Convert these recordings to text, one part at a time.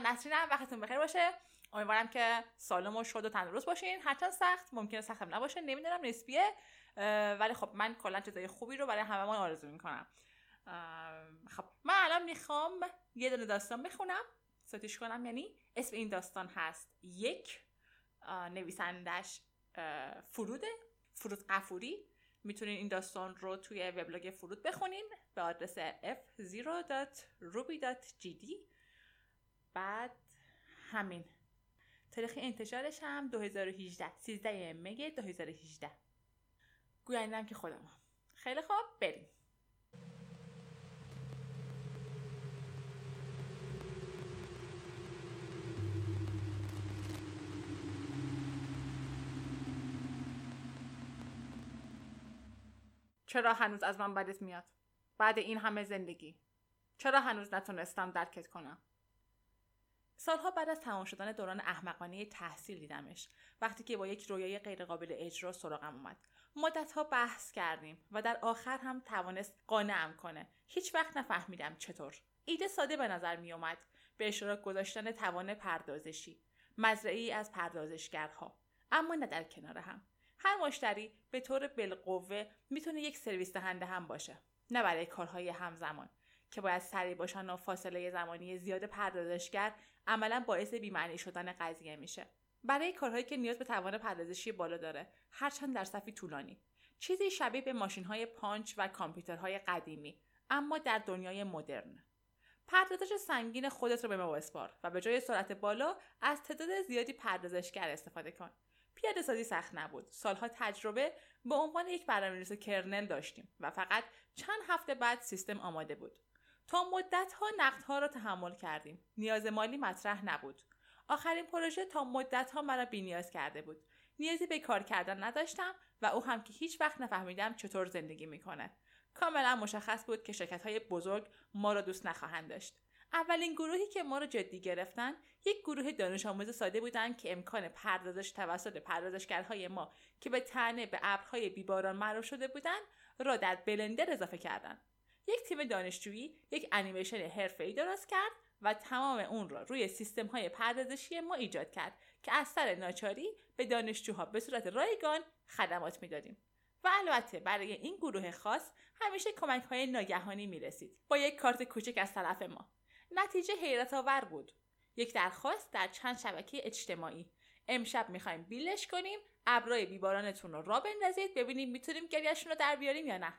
من نسرینم وقتتون بخیر باشه. امیدوارم که سالم و شاد و تندرست باشین. هرچند سخت ممکنه سختم نباشه. نمی‌دونم نسبیه. ولی خب من کلا چیزای خوبی رو برای هممون آرزو می‌کنم. خب من الان می‌خوام یه دونه داستان بخونم. ستیش کنم. یعنی اسم این داستان هست. یک نویسندش فروده فرود قفوری. می‌تونین این داستان رو توی وبلاگ فرود بخونین. به آدرس f0.ruby.gd بعد همین. تاریخ انتشارش هم 2018 13 مگ 2018 گویندم که خودم خیلی خوب بریم. چرا هنوز از من بدت میاد؟ بعد این همه زندگی. چرا هنوز نتونستم درکت کنم؟ سالها بعد از تمام شدن دوران احمقانه تحصیل دیدمش وقتی که با یک رویای غیرقابل اجرا سراغم اومد. مدتها بحث کردیم و در آخر هم توانست قانعم کنه. هیچ وقت نفهمیدم چطور. ایده ساده به نظر می اومد به اشتراک گذاشتن توان پردازشی. مزرعی از پردازشگرها. اما نه در کنار هم. هر مشتری به طور بالقوه می‌تونه یک سرویس دهنده هم باشه. نه برای کارهای همزمان. که باید سریع باشن و فاصله زمانی زیاد پردازشگر عملا باعث بیمعنی شدن قضیه میشه. برای کارهایی که نیاز به توان پردازشی بالا داره هرچند در صفی طولانی. چیزی شبیه به ماشین های پانچ و کامپیوترهای قدیمی اما در دنیای مدرن. پردازش سنگین خودت رو به ما بسپار و به جای سرعت بالا از تعداد زیادی پردازشگر استفاده کن. پیاده سازی سخت نبود. سالها تجربه به عنوان یک برنامه‌نویس کرنل داشتیم و فقط چند هفته بعد سیستم آماده بود. تا مدت ها نقد ها را تحمل کردیم. نیاز مالی مطرح نبود. آخرین پروژه تا مدت ها مرا بینیاز کرده بود. نیازی به کار کردن نداشتم و او هم که هیچ وقت نفهمیدم چطور زندگی می‌کنه کاملا مشخص بود که شرکت های بزرگ ما را دوست نخواهند داشت. اولین گروهی که ما را جدی گرفتن یک گروه دانش آموز ساده بودند که امکان پردازش توسط پردازشگرهای ما که به تنه به ابرهای بیباران معروف شده بودند را در بلندر اضافه کردند. یک تیم دانشجویی یک انیمیشن حرفه‌ای درست کرد و تمام اون را روی سیستم های پردازشی ما ایجاد کرد که از سر ناچاری به دانشجوها به صورت رایگان خدمات می‌دادیم. و البته برای این گروه خاص همیشه کمک های ناگهانی می رسید با یک کارت کوچک از طرف ما. نتیجه حیرت آور بود. یک درخواست در چند شبکه اجتماعی. امشب می‌خوایم build ش کنیم ابرای بی‌بارانتون رو را بندازید ببینیم می‌تونیم گریهشون رو در بیاریم یا نه.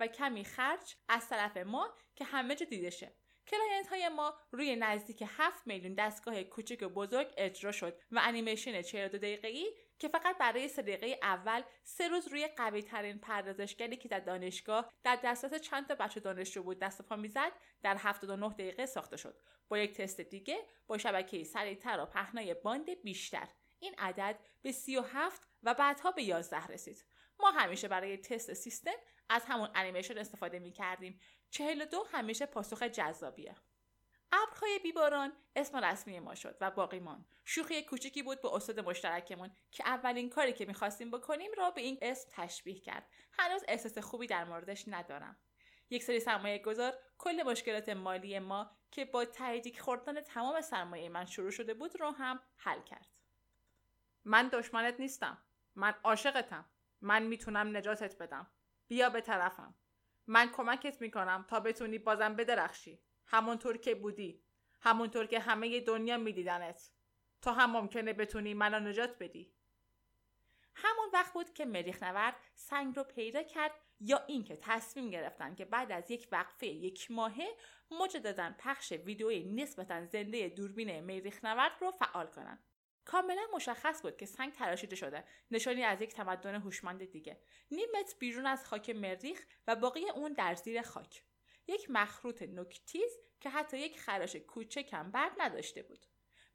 و کمی خرج از طرف ما که همه جا دیده شه. client های ما روی نزدیک 7 میلیون دستگاه کوچک و بزرگ اجرا شد و انیمیشن 42 دقیقه ای که فقط برای سه دقیقه اول سه روز روی قوی ترین پردازشگری که در دانشگاه در دسترس چند تا بچه دانشجو بود دست پا می‌زد در 79 دقیقه ساخته شد. با یک تست دیگه با شبکه سریعتر و پهنای باند بیشتر. این عدد به 37 و بعدها به 11 رسید. ما همیشه برای تست سیستم از همون انیمیشن استفاده می کردیم 42 همیشه پاسخ جذابیه. ابرهای بیباران اسم رسمی ما شد و باقی مان شوخی کوچکی بود به استاد مشترکمون که اولین کاری که می‌خواستیم بکنیم را به این اسم تشبیه کرد. هنوز احساس خوبی در موردش ندارم. یک سری سرمایه گذار کل مشکلات مالی ما که با تهدیک خوردن تمام سرمایه من شروع شده بود رو هم حل کرد. من دشمنت نیستم. من عاشقتم. من می‌تونم نجاتت بدم. بیا به طرفم. من کمکت می‌کنم تا بتونی بازم بدرخشی. همونطور که بودی. همونطور که همه دنیا میدیدنت. تا هم ممکنه بتونی منو نجات بدی. همون وقت بود که مریخ نورد سنگ رو پیدا کرد یا اینکه تصمیم گرفتن که بعد از یک وقفه یک ماهه مجددا پخش ویدئوی نسبتا زنده دوربین مریخ نورد رو فعال کنن. کاملا مشخص بود که سنگ تراشیده شده. نشانی از یک تمدن هوشمند دیگه. نیم متر بیرون از خاک مریخ و باقی اون در زیر خاک. یک مخروط نکتیز که حتی یک خراش کوچکم بر نداشته بود.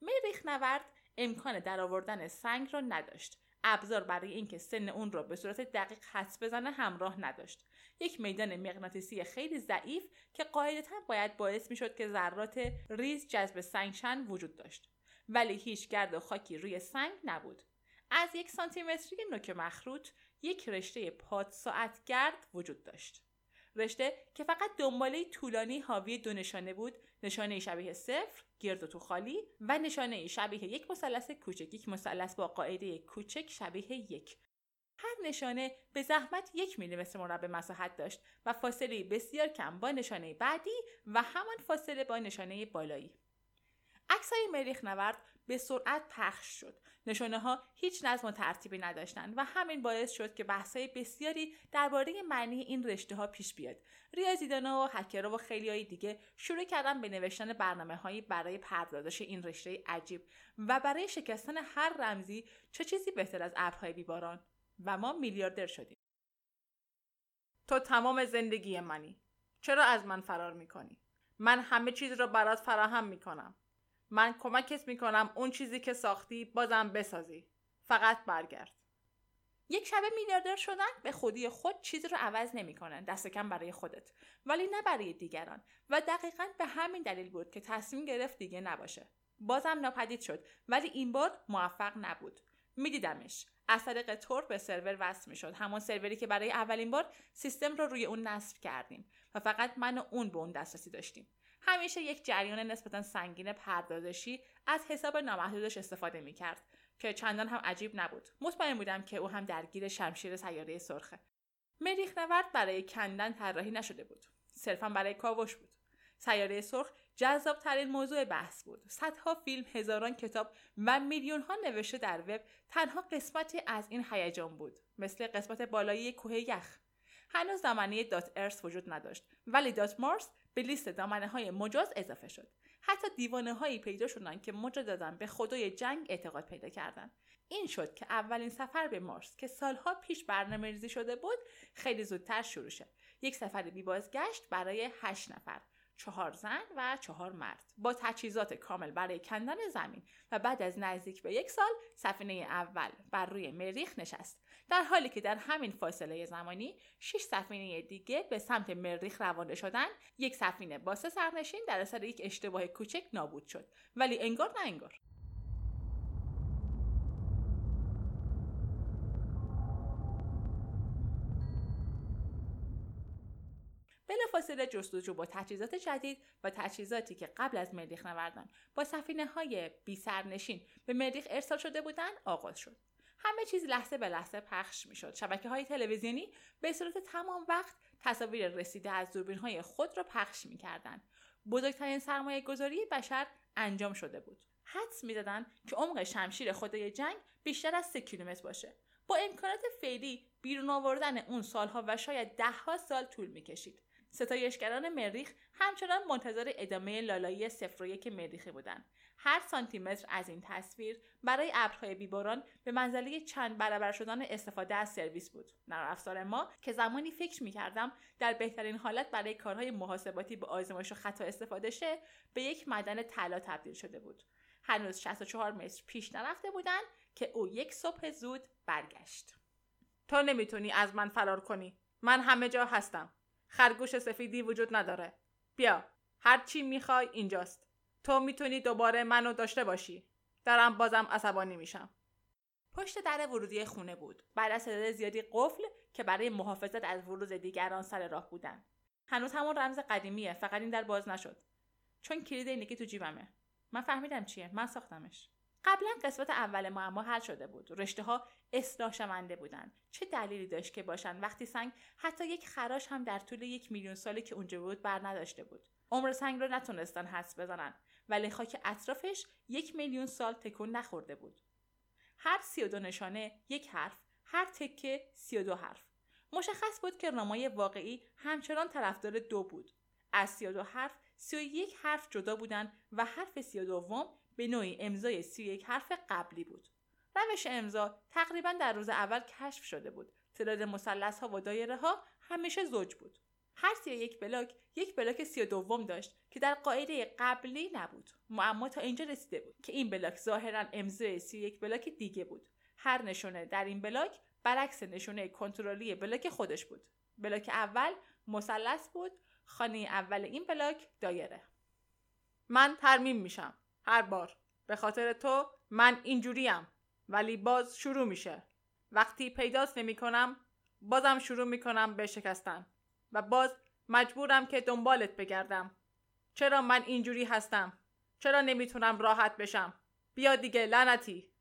مریخ نورد امکان درآوردن سنگ را نداشت. ابزار برای اینکه سن اون را به صورت دقیق حدس بزنه همراه نداشت. یک میدان مغناطیسی خیلی ضعیف که قاعدتا باید باعث می‌شد که ذرات ریز جذب سنگشن وجود داشت. ولی هیچ گرد و خاکی روی سنگ نبود. از یک سانتیمتری نوک مخروط یک رشته پاد ساعت گرد وجود داشت. رشته که فقط دنباله طولانی حاوی دو نشانه بود نشانه شبیه صفر گرد و تو خالی و نشانه شبیه یک مثلث کوچک یک مثلث با قاعده کوچک شبیه یک. هر نشانه به زحمت یک میلیمتر مربع مساحت داشت و فاصله بسیار کم با نشانه بعدی و همان فاصله با نشانه بالایی. عکسای مریخ نورد به سرعت پخش شد. نشانه ها هیچ نظم و ترتیبی نداشتند و همین باعث شد که بحثهای بسیاری درباره معنی این رشته ها پیش بیاد. ریاضیدانا و هکرها و خیلی های دیگه شروع کردن به نوشتن برنامه هایی برای پردازش این رشته عجیب و برای شکستن هر رمزی چه چیزی بهتر از ابرهای بیباران. و ما میلیاردر شدیم. تو تمام زندگی منی. چرا از من فرار می‌کنی؟ من همه چیز را برات فراهم می‌کنم. من کمکت می‌کنم اون چیزی که ساختی بازم بسازی. فقط برگرد. یک شبه میلیاردر شدن به خودی خود چیزی رو عوض نمی‌کنن دست کم برای خودت. ولی نه برای دیگران. و دقیقا به همین دلیل بود که تصمیم گرفت دیگه نباشه. بازم ناپدید شد. ولی این بار موفق نبود. میدیدمش. از طریق تور به سرور وصل می‌شد. همون سروری که برای اولین بار سیستم رو روی اون نصب کردیم. و فقط من و اون به اون دسترسی داشتیم. همیشه یک جریان نسبتا سنگین پردازشی از حساب نامحدودش استفاده می‌کرد که چندان هم عجیب نبود. مطمئن بودم که او هم درگیر شمشیر سیاره سرخه. مریخ نورد برای کندن طراحی نشده بود. صرفا برای کاوش بود. سیاره سرخ جذاب ترین موضوع بحث بود. صدها فیلم هزاران کتاب و میلیون ها نوشته در وب تنها قسمتی از این هیجان بود. مثل قسمت بالایی کوه یخ. هنوز زمانی دات ارس وجود نداشت ولی دات مارس به لیست دامنه های مجاز اضافه شد. حتی دیوانه هایی پیدا شدن که مجددا به خدای جنگ اعتقاد پیدا کردند این شد که اولین سفر به مارس که سالها پیش برنامه ریزی شده بود خیلی زودتر شروع شد یک سفر بی بازگشت برای هشت نفر چهار زن و چهار مرد. با تجهیزات کامل برای کندن زمین و بعد از نزدیک به یک سال سفینه اول بر روی مریخ نشست. در حالی که در همین فاصله زمانی شش سفینه دیگه به سمت مریخ روانه شدن یک سفینه با سه سرنشین در اثر یک اشتباه کوچک نابود شد. ولی انگار نه انگار. بلافاصله جستجو با تجهیزات جدید و تجهیزاتی که قبل از مریخ نوردن با سفینه های بی سرنشین به مریخ ارسال شده بودند آغاز شد. همه چیز لحظه به لحظه پخش می شد. شبکه های تلویزیونی به صورت تمام وقت تصاویر رسیده از دوربین های خود را پخش می کردن. بزرگترین سرمایه گذاری بشر انجام شده بود. حدس می دادن که عمق شمشیر خدای جنگ بیشتر از 3 کیلومتر باشه. با امکانات فعلی بیرون آوردن اون سالها و شاید دهها سال طول می کشید. ستایشگران مریخ همچنان منتظر ادامه لالایی صفر و یک مریخی بودند. هر سانتیمتر از این تصویر برای ابرهای بیباران به منزله چند برابر شدن استفاده از سرویس بود. نرم افزار ما که زمانی فکر می‌کردم در بهترین حالت برای کارهای محاسباتی به آزمایش و خطا استفاده شه به یک معدن طلا تبدیل شده بود. هنوز 64 متر پیش نرفته بودند که او یک صبح زود برگشت. تو نمی‌تونی از من فرار کنی. من همه جا هستم. خرگوش سفیدی وجود نداره. بیا هر چی می‌خوای اینجاست. تو می‌تونی دوباره منو داشته باشی. درم بازم عصبانی میشم. پشت در ورودی خونه بود. بعد از تعداد زیادی قفل که برای محافظت از ورود دیگران سر راه بودن. هنوز همون رمز قدیمیه فقط این در باز نشد. چون کلید اینکی تو جیبمه. من فهمیدم چیه. من ساختمش. قبلا قسمت اول معما حل شده بود. رشته ها اصلاح شونده بودند. چه دلیلی داشت که باشن؟ وقتی سنگ حتی یک خراش هم در طول یک میلیون سالی که اونجا بود بر نداشته بود. عمر سنگ رو نتونستن حس بزنن. ولی خاک اطرافش یک میلیون سال تکون نخورده بود. هر سی و دو نشانه یک حرف هر تکه سی و دو حرف. مشخص بود که مبنای واقعی همچنان طرفدار دو بود. از سی دو حرف سی و یک حرف جدا بودن و حرف سی و دوم به نوعی امضای سی یک حرف قبلی بود. روش امضا تقریبا در روز اول کشف شده بود. تعداد مثلث ها و دایره ها همیشه زوج بود. هر سی یک block یک block سی دوم داشت که در قاعده قبلی نبود. معما تا اینجا رسیده بود که این block ظاهرا امضای سی یک block دیگه بود. هر نشونه در این بلاک برعکس نشونه کنترلی بلاک خودش بود. بلاک اول مثلث بود خانه اول این بلاک دایره. من ترمیم میشم. هر بار. به خاطر تو من اینجوریم. ولی باز شروع میشه. وقتی پیداست نمی کنم بازم شروع می‌کنم به شکستن. و باز مجبورم که دنبالت بگردم. چرا من اینجوری هستم؟ چرا نمی‌تونم راحت بشم؟ بیا دیگه لعنتی.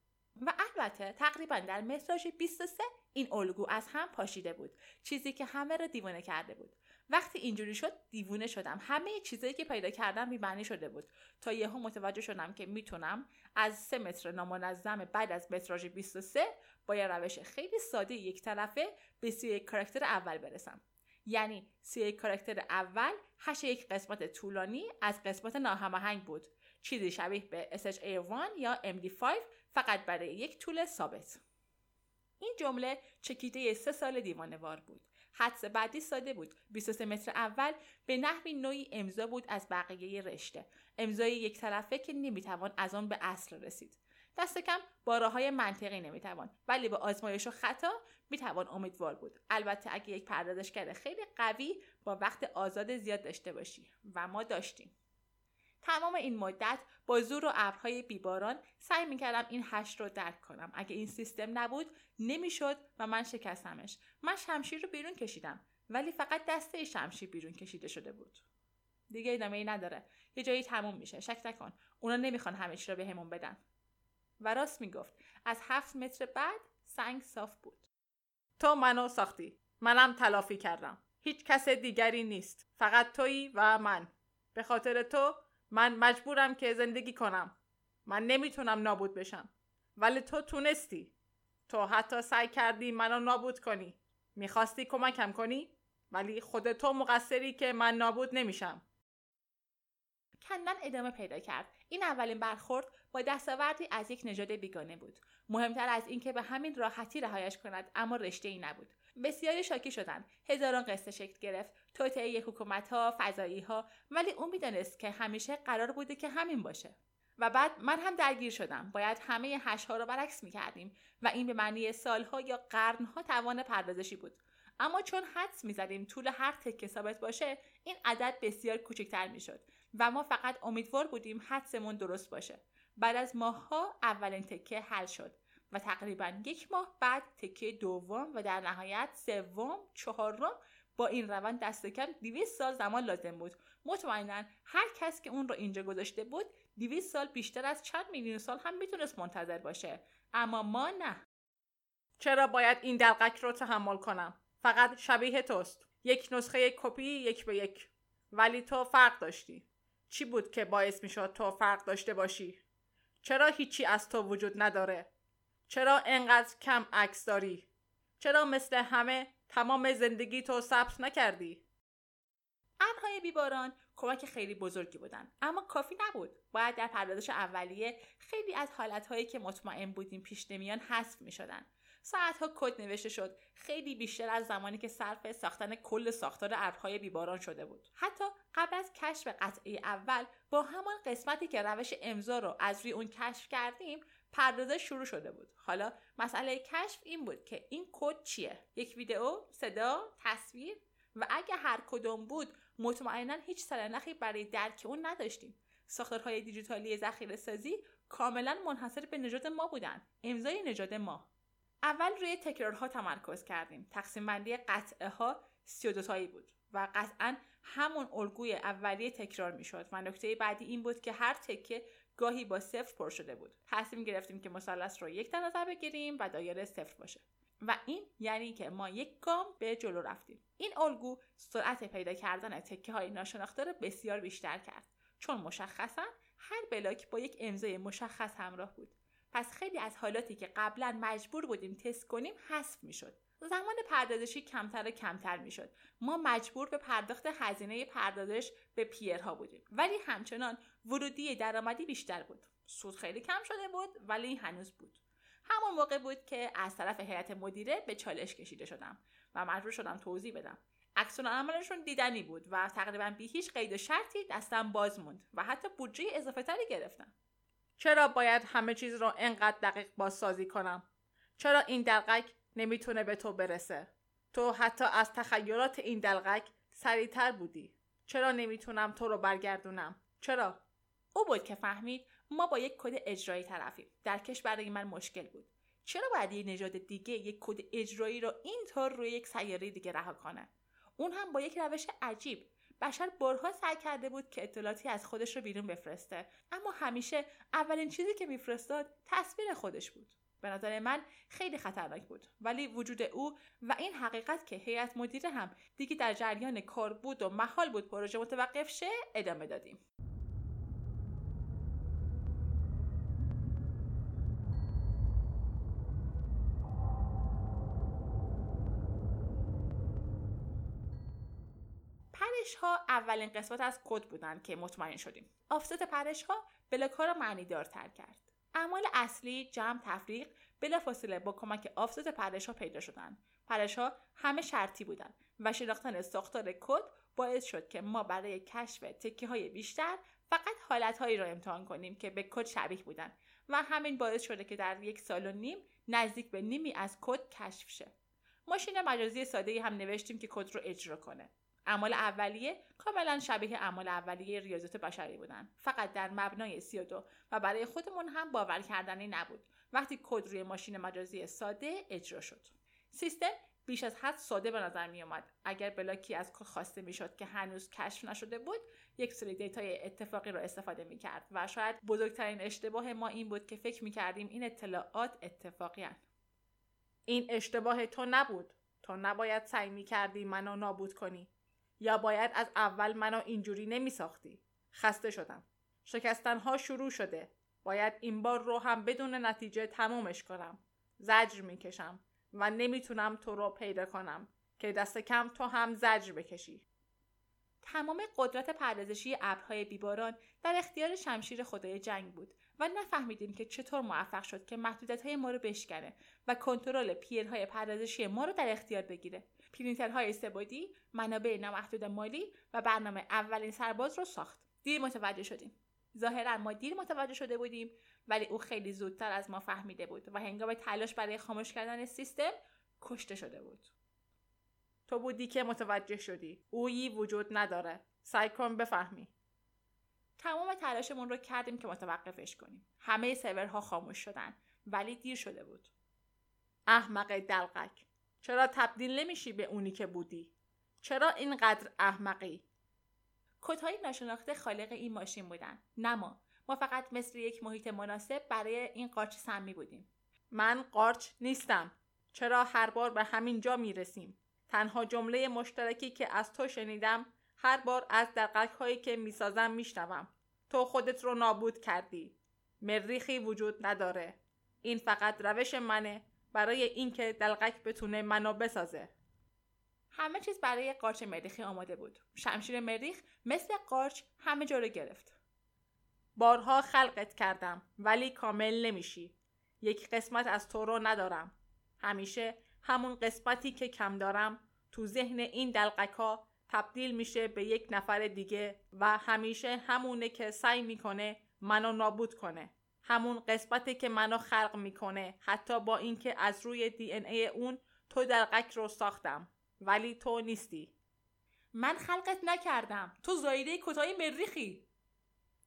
و البته تقریبا در مساژ 23 این الگو از هم پاشیده بود چیزی که همه را دیوانه کرده بود. وقتی اینجوری شد دیوونه شدم. همه چیزایی که پیدا کردم بی‌معنی شده بود. تا یهو متوجه شدم که می‌تونم از سه متر نامنظم بعد از متراژ 23 با یه روش خیلی ساده یک طرفه به سی کاراکتر اول برسم. یعنی سی کاراکتر اول هش یک قسمت طولانی از قسمت ناهماهنگ بود. چیزی شبیه به SHA1 یا MD5 فقط برای یک طول ثابت. این جمله چکیده سه سال دیوانوار بود. حدس بعدی ساده بود. 23 متر اول به نحوی نوعی امضا بود از بقیه رشته. امضای یک طرفه که نمی‌توان از آن به اصل رسید. دست کم با راه های منطقی نمی‌توان ولی با آزمایش و خطا می‌توان امیدوار بود. البته اگه یک پردازشگر خیلی قوی با وقت آزاد زیاد داشته باشی. و ما داشتیم. تمام این مدت با زور و ابرهای بیباران سعی می‌کردم این هشت رو درک کنم. اگه این سیستم نبود نمی‌شد و من شکستمش. من شمشیر رو بیرون کشیدم ولی فقط دسته شمشیر بیرون کشیده شده بود. دیگه ادامه ای نداره. یه جایی تموم میشه. شک نکن. اونا نمی‌خوان همه چی رو بهمون بدن. و راست می‌گفت. از هفت متر بعد سنگ صاف بود. تو منو ساختی. منم تلافی کردم. هیچ کس دیگری نیست. فقط تویی و من. به خاطر تو من مجبورم که زندگی کنم. من نمی‌تونم نابود بشم. ولی تو تونستی. تو حتی سعی کردی منو نابود کنی. می‌خواستی کمکم کنی؟ ولی خود تو مقصری که من نابود نمیشم. کندن ادامه پیدا کرد. این اولین برخورد با دستاوردی از یک نژاد بیگانه بود. مهمتر از اینکه به همین راحتی رهایش کند اما رشته ای نبود. بسیاری شاکی شدند هزاران قصه شکل گرفت. توطعه حکومت ها فضایی ها ولی اون می‌دانست که همیشه قرار بوده که همین باشه. و بعد من هم درگیر شدم. باید همه هش ها رو برعکس می کردیم و این به معنی سالها یا قرنها توان پردازشی بود. اما چون حدس می‌زدیم طول هر تکه ثابت باشه این عدد بسیار کوچکتر می‌شد و ما فقط امیدوار بودیم حدسمون درست باشه. بعد از ماهها اولین تکه حل شد. و تقریبا یک ماه بعد تکه دوم و در نهایت سوم چهارم با این روند دست کم 200 سال زمان لازم بود. مطمئنا هر کس که اون رو اینجا گذاشته بود 200 سال بیشتر از چند میلیون سال هم می‌تونست منتظر باشه. اما ما نه. چرا باید این دلقک رو تحمل کنم؟ فقط شبیه توست. یک نسخه کپی یک به یک. ولی تو فرق داشتی. چی بود که باعث می‌شد تو فرق داشته باشی؟ چرا هیچی از تو وجود نداره؟ چرا انقدر کم عکس داری؟ چرا مثل همه تمام زندگی تو ثبت نکردی؟ ابرهای بیباران کمک خیلی بزرگی بودن اما کافی نبود. باید در پردازش اولیه خیلی از حالتهایی که مطمئن بودیم پیش نمیان حذف می شدن. ساعتها کد نوشته شد. خیلی بیشتر از زمانی که صرف ساختن کل ساختار ابرهای بیباران شده بود. حتی قبل از کشف قطعه اول با همان قسمتی که روش امضا رو از روی اون کشف کردیم پردازش شروع شده بود. حالا مسئله کشف این بود که این کد چیه؟ یک ویدئو صدا تصویر؟ و اگه هر کدوم بود مطمئنا هیچ سرنخی برای درک اون نداشتیم. ساختارهای دیجیتالی ذخیره سازی کاملا منحصر به نژاد ما بودن. امضای نژاد ما. اول روی تکرارها تمرکز کردیم. تقسیم بندی قطعه ها 32 تایی بود و قطعا همون الگوی اولیه تکرار می‌شد و نکته بعدی این بود که هر تکه گاهی با صفر پر شده بود. تصمیم گرفتیم که مثلث رو یک نظر بگیریم و دایره صفر باشه. و این یعنی که ما یک گام به جلو رفتیم. این الگو سرعت پیدا کردن تکه های ناشناخته را بسیار بیشتر کرد. چون مشخصا هر بلاک با یک امضای مشخص همراه بود. پس خیلی از حالاتی که قبلا مجبور بودیم تست کنیم حذف می‌شد. زمان پردازشی کمتر و کمتر می‌شد. ما مجبور به پرداخت هزینه پردازش به پیرها بودیم. ولی همچنان ورودی درآمدی بیشتر بود. سود خیلی کم شده بود ولی هنوز بود. همون موقع بود که از طرف هیئت مدیره به چالش کشیده شدم و مجبور شدم توضیح بدم. عکس عملشون دیدنی بود و تقریبا بی هیچ قید و شرطی دستم باز موند و حتی بودجه اضافه تری گرفتم. چرا باید همه چیز رو انقدر دقیق بازسازی کنم؟ چرا این دلقک نمی‌تونه به تو برسه؟ تو حتی از تخیلات این دلقک سریعتر بودی. چرا نمی‌تونم تو رو برگردونم؟ چرا؟ او بود که فهمید ما با یک کد اجرایی طرفیم. درکش برای من مشکل بود. چرا باید یه نژاد دیگه یک کد اجرایی رو اینطور روی یک سیاره دیگه رها کنه؟ اون هم با یک روش عجیب. بشر برها سعی کرده بود که اطلاعاتی از خودش رو بیرون بفرسته. اما همیشه اولین چیزی که میفرستاد تصویر خودش بود. به نظر من خیلی خطرناک بود. ولی وجود او و این حقیقت که هیئت مدیره هم دیگه در جریان کار بود و محال بود پروژه متوقف شه ادامه دادیم. پرش ها اولین قسمت از کد بودن که مطمئن شدیم. offset پرش ها block ها را معنی دارتر کرد. اعمال اصلی جمع تفریق بلافاصله با کمک offset پرش ها پیدا شدند پرش ها همه شرطی بودند و شناختن ساختار کد باعث شد که ما برای کشف تکه های بیشتر فقط حالت هایی را امتحان کنیم که به کد شبیه بودند و همین باعث شده که در یک سال و نیم نزدیک به نیمی از کد کشف شه. ماشین مجازی ساده هم نوشتیم که کد رو اجرا کنه. اعمال اولیه کاملا شبیه اعمال اولیه ریاضیات بشری بودن. فقط در مبنای 32 و برای خودمون هم باور کردنی نبود. وقتی کد روی ماشین مجازی ساده اجرا شد. سیستم بیش از حد ساده به نظر می اومد اگر block ی از کد خواسته می‌شد که هنوز کشف نشده بود یک سری data ی اتفاقی را استفاده می کرد و شاید بزرگترین اشتباه ما این بود که فکر می کردیم این اطلاعات اتفاقی هن. این اشتباه تو نبود. تو نباید سعی می کردی منو نابود کنی. یا باید از اول منو اینجوری نمی ساختی خسته شدم. شکستن شروع شده. باید این بار رو هم بدون نتیجه تمومش کنم. زجر می‌کشم و نمی‌تونم تو رو پیدا کنم که دست کم تو هم زجر بکشی. تمام قدرت پردازشی ابرهای بیباران در اختیار شمشیر خدای جنگ بود و نفهمیدیم که چطور موفق شد که محدودیت های ما رو بشکنه و کنترل پیرهای پردازشی ما رو در اختیار بگیره. پرینترهای سبودی منابع نامحدود مالی و برنامه اولین سرباز رو ساخت. دیر متوجه شدیم. ظاهرا ما دیر متوجه شده بودیم ولی او خیلی زودتر از ما فهمیده بود و هنگام تلاش برای خاموش کردن سیستم کشته شده بود. تو بودی که متوجه شدی. اویی وجود نداره. سعی کن بفهمی. تمام تلاشمون رو کردیم که متوقفش کنیم. همه سرورها خاموش شدن ولی دیر شده بود. احمق دلقک. چرا تبدیل نمیشی به اونی که بودی؟ چرا اینقدر احمقی؟ کدهای ناشناخته خالق این ماشین بودن. نه ما. ما فقط مثل یک محیط مناسب برای این قارچ سمی بودیم. من قارچ نیستم. چرا هر بار به همین جا می‌رسیم؟ تنها جمله مشترکی که از تو شنیدم هر بار از دقیق هایی که می‌سازم میشنوم. تو خودت رو نابود کردی. مریخی وجود نداره. این فقط روش منه. برای اینکه دلقک بتونه منو بسازه. همه چیز برای قارچ مریخی آماده بود. شمشیر مریخ مثل قارچ همه جا رو گرفت. بارها خلقت کردم ولی کامل نمیشی. یک قسمت از تو رو ندارم. همیشه همون قسمتی که کم دارم. تو ذهن این دلقک ها تبدیل میشه به یک نفر دیگه و همیشه همونه که سعی می‌کنه منو نابود کنه. همون قسمتی که منو خلق می‌کنه. حتی با اینکه از روی دی ان ای اون تو دلقک رو ساختم. ولی تو نیستی. من خلقت نکردم. تو زایده کتای مریخی.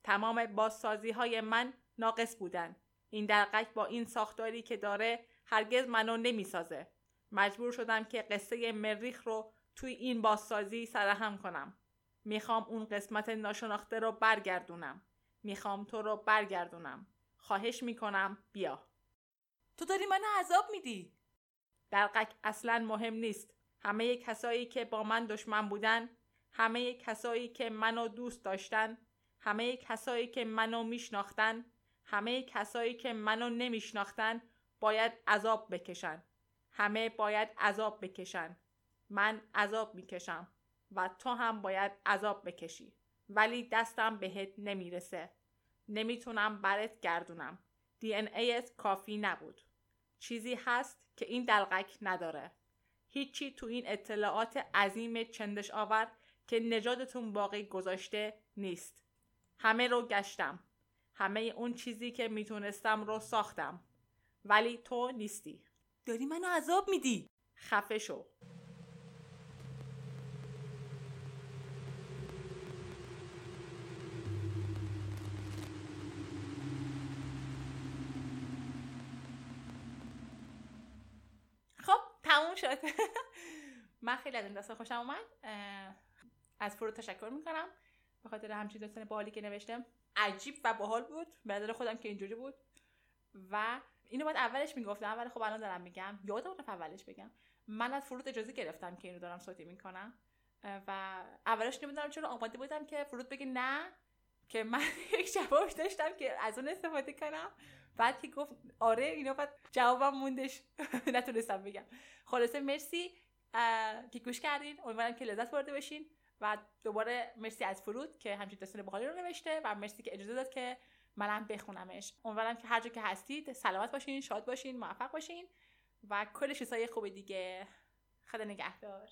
تمام بازسازی های من ناقص بودن. این دلقک با این ساختاری که داره هرگز منو نمی‌سازه. مجبور شدم که قصه مریخ رو توی این بازسازی سرهم کنم. می‌خوام اون قسمت ناشناخته رو برگردونم. می‌خوام تو رو برگردونم. خواهش می‌کنم بیا. تو داری من عذاب میدی. دلقک اصلا مهم نیست. همه کسایی که با من دشمن بودن همه کسایی که منو دوست داشتن همه کسایی که منو میشناختن همه کسایی که منو نمیشناختن باید عذاب بکشن. همه باید عذاب بکشن. من عذاب می‌کشم و تو هم باید عذاب بکشی. ولی دستم بهت نمی‌رسه. نمی‌تونم برت گردونم. دی ان ایت کافی نبود. چیزی هست که این دلقک نداره. هیچی تو این اطلاعات عظیم چندش آور که نجاتتون باقی گذاشته نیست. همه رو گشتم. همه اون چیزی که می‌تونستم رو ساختم. ولی تو نیستی. داری منو عذاب میدی. خفه شو خب تموم شد من خیلی از این داستان خوشم اومد از فرود تشکر می‌کنم. به خاطر همچین داستان باحالی که نوشتم عجیب و باحال بود. به خودم که اینجوری بود. و اینو باید اولش می‌گفتم ولی خب الان دارم میگم. یادم رفت اولش بگم. من از فرود اجازه گرفتم که اینو دارم صوتی می‌کنم. و اولش نمی‌دونم چرا آماده بودم که فرود بگه نه که من یک جواب داشتم که از اون استفاده کنم. بعد که گفت آره اینا بعد جوابم موندش. نتونستم بگم. خلاصه مرسی که گوش کردین. امیدوارم که لذت برده بشین و دوباره مرسی از فرود که همچین داستان باحالی رو نوشته و مرسی که اجازه داد که منم بخونمش. امیدوارم که هر جا که هستید سلامت باشین شاد باشین موفق باشین و کل چیزهای خوب دیگه. خدا نگهدار.